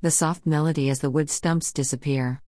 the soft melody as the wood stumps disappear.